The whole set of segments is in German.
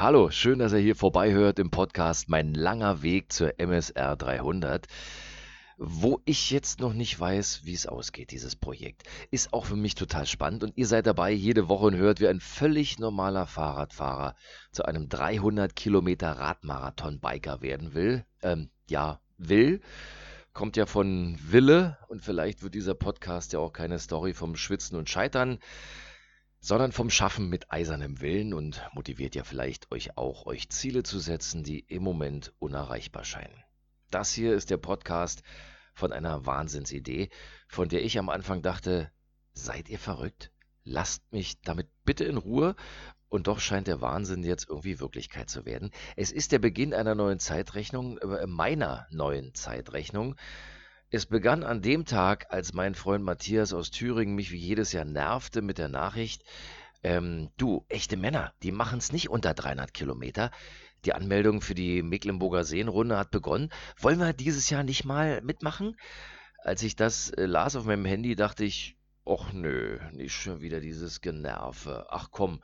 Hallo, schön, dass ihr hier vorbeihört im Podcast Mein langer Weg zur MSR 300. Wo ich jetzt noch nicht weiß, wie es ausgeht, dieses Projekt. Ist auch für mich total spannend und ihr seid dabei jede Woche und hört, wie ein völlig normaler Fahrradfahrer zu einem 300 Kilometer Radmarathon-Biker werden will. Ähm, ja, will. Kommt ja von Wille und vielleicht wird dieser Podcast ja auch keine Story vom Schwitzen und Scheitern sondern vom Schaffen mit eisernem Willen und motiviert ja vielleicht euch auch, euch Ziele zu setzen, die im Moment unerreichbar scheinen. Das hier ist der Podcast von einer Wahnsinnsidee, von der ich am Anfang dachte, seid ihr verrückt? Lasst mich damit bitte in Ruhe. Und doch scheint der Wahnsinn jetzt irgendwie Wirklichkeit zu werden. Es ist der Beginn einer neuen Zeitrechnung, äh, meiner neuen Zeitrechnung. Es begann an dem Tag, als mein Freund Matthias aus Thüringen mich wie jedes Jahr nervte mit der Nachricht, ähm, du, echte Männer, die machen es nicht unter 300 Kilometer. Die Anmeldung für die Mecklenburger Seenrunde hat begonnen. Wollen wir dieses Jahr nicht mal mitmachen? Als ich das äh, las auf meinem Handy, dachte ich, ach nö, nicht schon wieder dieses Generve. Ach komm,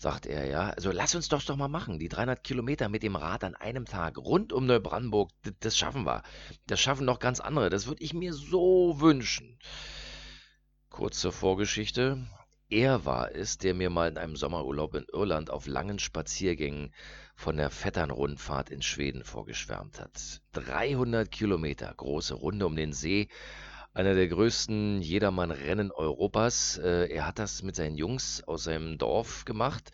sagt er, ja. Also lass uns doch doch mal machen. Die 300 Kilometer mit dem Rad an einem Tag rund um Neubrandenburg, das schaffen wir. Das schaffen noch ganz andere. Das würde ich mir so wünschen. Kurz zur Vorgeschichte. Er war es, der mir mal in einem Sommerurlaub in Irland auf langen Spaziergängen von der Vetternrundfahrt in Schweden vorgeschwärmt hat. 300 Kilometer große Runde um den See einer der größten Jedermann-Rennen Europas. Äh, er hat das mit seinen Jungs aus seinem Dorf gemacht.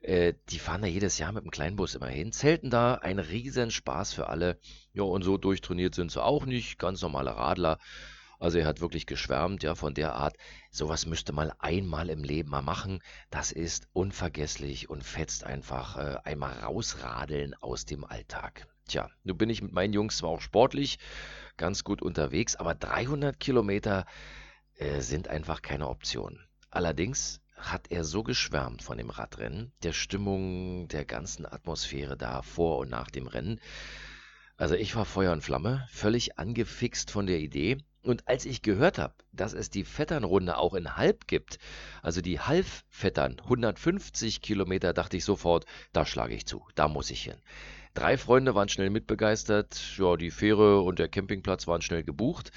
Äh, die fahren da jedes Jahr mit dem Kleinbus immer hin, zelten da, ein Riesenspaß für alle. Ja, und so durchtrainiert sind sie auch nicht, ganz normale Radler. Also er hat wirklich geschwärmt, ja, von der Art, sowas müsste mal einmal im Leben mal machen. Das ist unvergesslich und fetzt einfach äh, einmal rausradeln aus dem Alltag. Tja, nun bin ich mit meinen Jungs zwar auch sportlich, ganz gut unterwegs, aber 300 Kilometer äh, sind einfach keine Option. Allerdings hat er so geschwärmt von dem Radrennen, der Stimmung, der ganzen Atmosphäre da vor und nach dem Rennen. Also ich war Feuer und Flamme, völlig angefixt von der Idee. Und als ich gehört habe, dass es die Vetternrunde auch in Halb gibt, also die Halbvettern, 150 Kilometer, dachte ich sofort, da schlage ich zu, da muss ich hin. Drei Freunde waren schnell mitbegeistert. Ja, die Fähre und der Campingplatz waren schnell gebucht.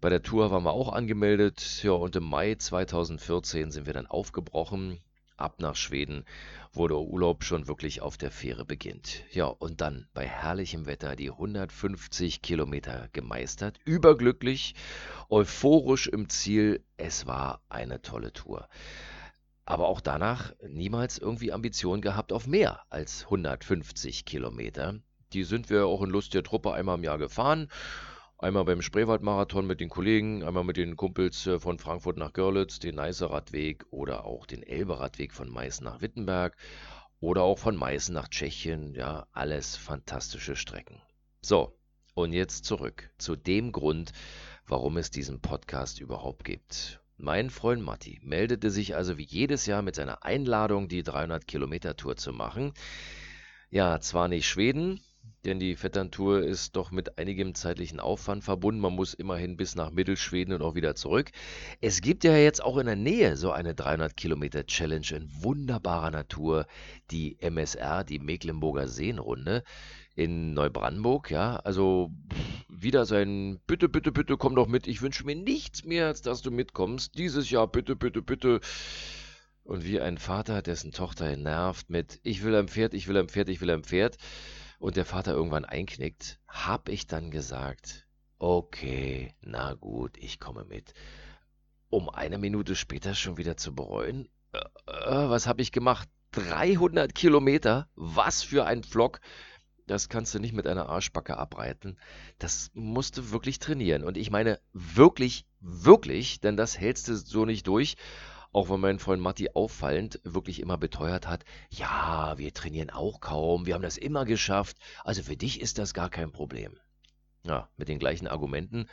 Bei der Tour waren wir auch angemeldet. Ja, und im Mai 2014 sind wir dann aufgebrochen. Ab nach Schweden, wo der Urlaub schon wirklich auf der Fähre beginnt. Ja, und dann bei herrlichem Wetter die 150 Kilometer gemeistert. Überglücklich, euphorisch im Ziel. Es war eine tolle Tour aber auch danach niemals irgendwie Ambitionen gehabt auf mehr als 150 Kilometer. Die sind wir auch in Lust der Truppe einmal im Jahr gefahren. Einmal beim Spreewaldmarathon mit den Kollegen, einmal mit den Kumpels äh, von Frankfurt nach Görlitz, den Neiße-Radweg oder auch den Elbe-Radweg von Meißen nach Wittenberg oder auch von Meißen nach Tschechien. Ja, alles fantastische Strecken. So, und jetzt zurück zu dem Grund, warum es diesen Podcast überhaupt gibt. Mein Freund Matti meldete sich also wie jedes Jahr mit seiner Einladung, die 300-Kilometer-Tour zu machen. Ja, zwar nicht Schweden, denn die Vetterntour ist doch mit einigem zeitlichen Aufwand verbunden. Man muss immerhin bis nach Mittelschweden und auch wieder zurück. Es gibt ja jetzt auch in der Nähe so eine 300-Kilometer-Challenge in wunderbarer Natur, die MSR, die Mecklenburger Seenrunde in Neubrandenburg, ja, also wieder sein Bitte, bitte, bitte, komm doch mit. Ich wünsche mir nichts mehr, als dass du mitkommst. Dieses Jahr bitte, bitte, bitte. Und wie ein Vater, dessen Tochter nervt mit Ich will ein Pferd, ich will ein Pferd, ich will ein Pferd. Und der Vater irgendwann einknickt, hab ich dann gesagt, okay, na gut, ich komme mit. Um eine Minute später schon wieder zu bereuen, äh, äh, was habe ich gemacht? 300 Kilometer? Was für ein Vlog! Das kannst du nicht mit einer Arschbacke abreiten. Das musst du wirklich trainieren. Und ich meine wirklich, wirklich, denn das hältst du so nicht durch. Auch wenn mein Freund Matti auffallend wirklich immer beteuert hat, ja, wir trainieren auch kaum, wir haben das immer geschafft, also für dich ist das gar kein Problem. Ja, mit den gleichen Argumenten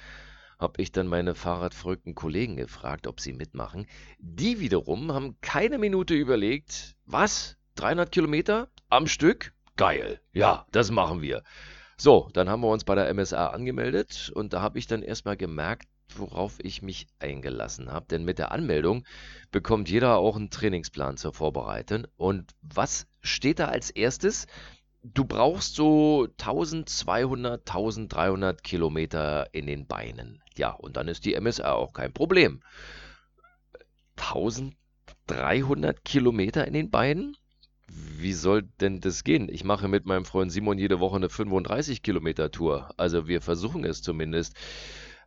habe ich dann meine fahrradverrückten Kollegen gefragt, ob sie mitmachen. Die wiederum haben keine Minute überlegt, was? 300 Kilometer am Stück? Geil. Ja, das machen wir. So, dann haben wir uns bei der MSA angemeldet und da habe ich dann erstmal gemerkt, worauf ich mich eingelassen habe, denn mit der Anmeldung bekommt jeder auch einen Trainingsplan zur Vorbereitung. Und was steht da als erstes? Du brauchst so 1200, 1300 Kilometer in den Beinen. Ja, und dann ist die MSR auch kein Problem. 1300 Kilometer in den Beinen? Wie soll denn das gehen? Ich mache mit meinem Freund Simon jede Woche eine 35 Kilometer Tour. Also wir versuchen es zumindest.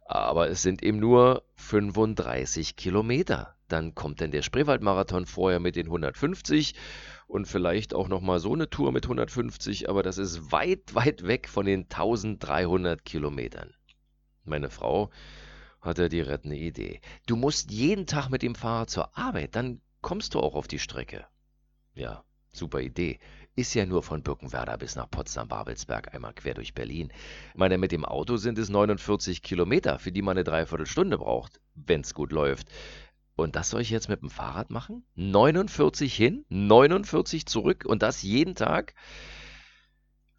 Aber es sind eben nur 35 Kilometer. Dann kommt denn der Spreewaldmarathon vorher mit den 150 und vielleicht auch nochmal so eine Tour mit 150, aber das ist weit, weit weg von den 1300 Kilometern. Meine Frau hatte die rettende Idee. Du musst jeden Tag mit dem Fahrrad zur Arbeit, dann kommst du auch auf die Strecke. Ja, super Idee. Ist ja nur von Birkenwerder bis nach Potsdam-Babelsberg einmal quer durch Berlin. Ich meine, mit dem Auto sind es 49 Kilometer, für die man eine Dreiviertelstunde braucht, wenn's gut läuft. Und das soll ich jetzt mit dem Fahrrad machen? 49 hin, 49 zurück und das jeden Tag?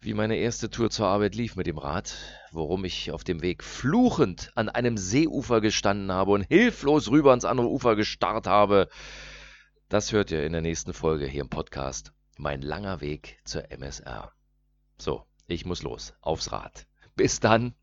Wie meine erste Tour zur Arbeit lief mit dem Rad, worum ich auf dem Weg fluchend an einem Seeufer gestanden habe und hilflos rüber ans andere Ufer gestarrt habe, das hört ihr in der nächsten Folge hier im Podcast. Mein langer Weg zur MSR. So, ich muss los. Aufs Rad. Bis dann.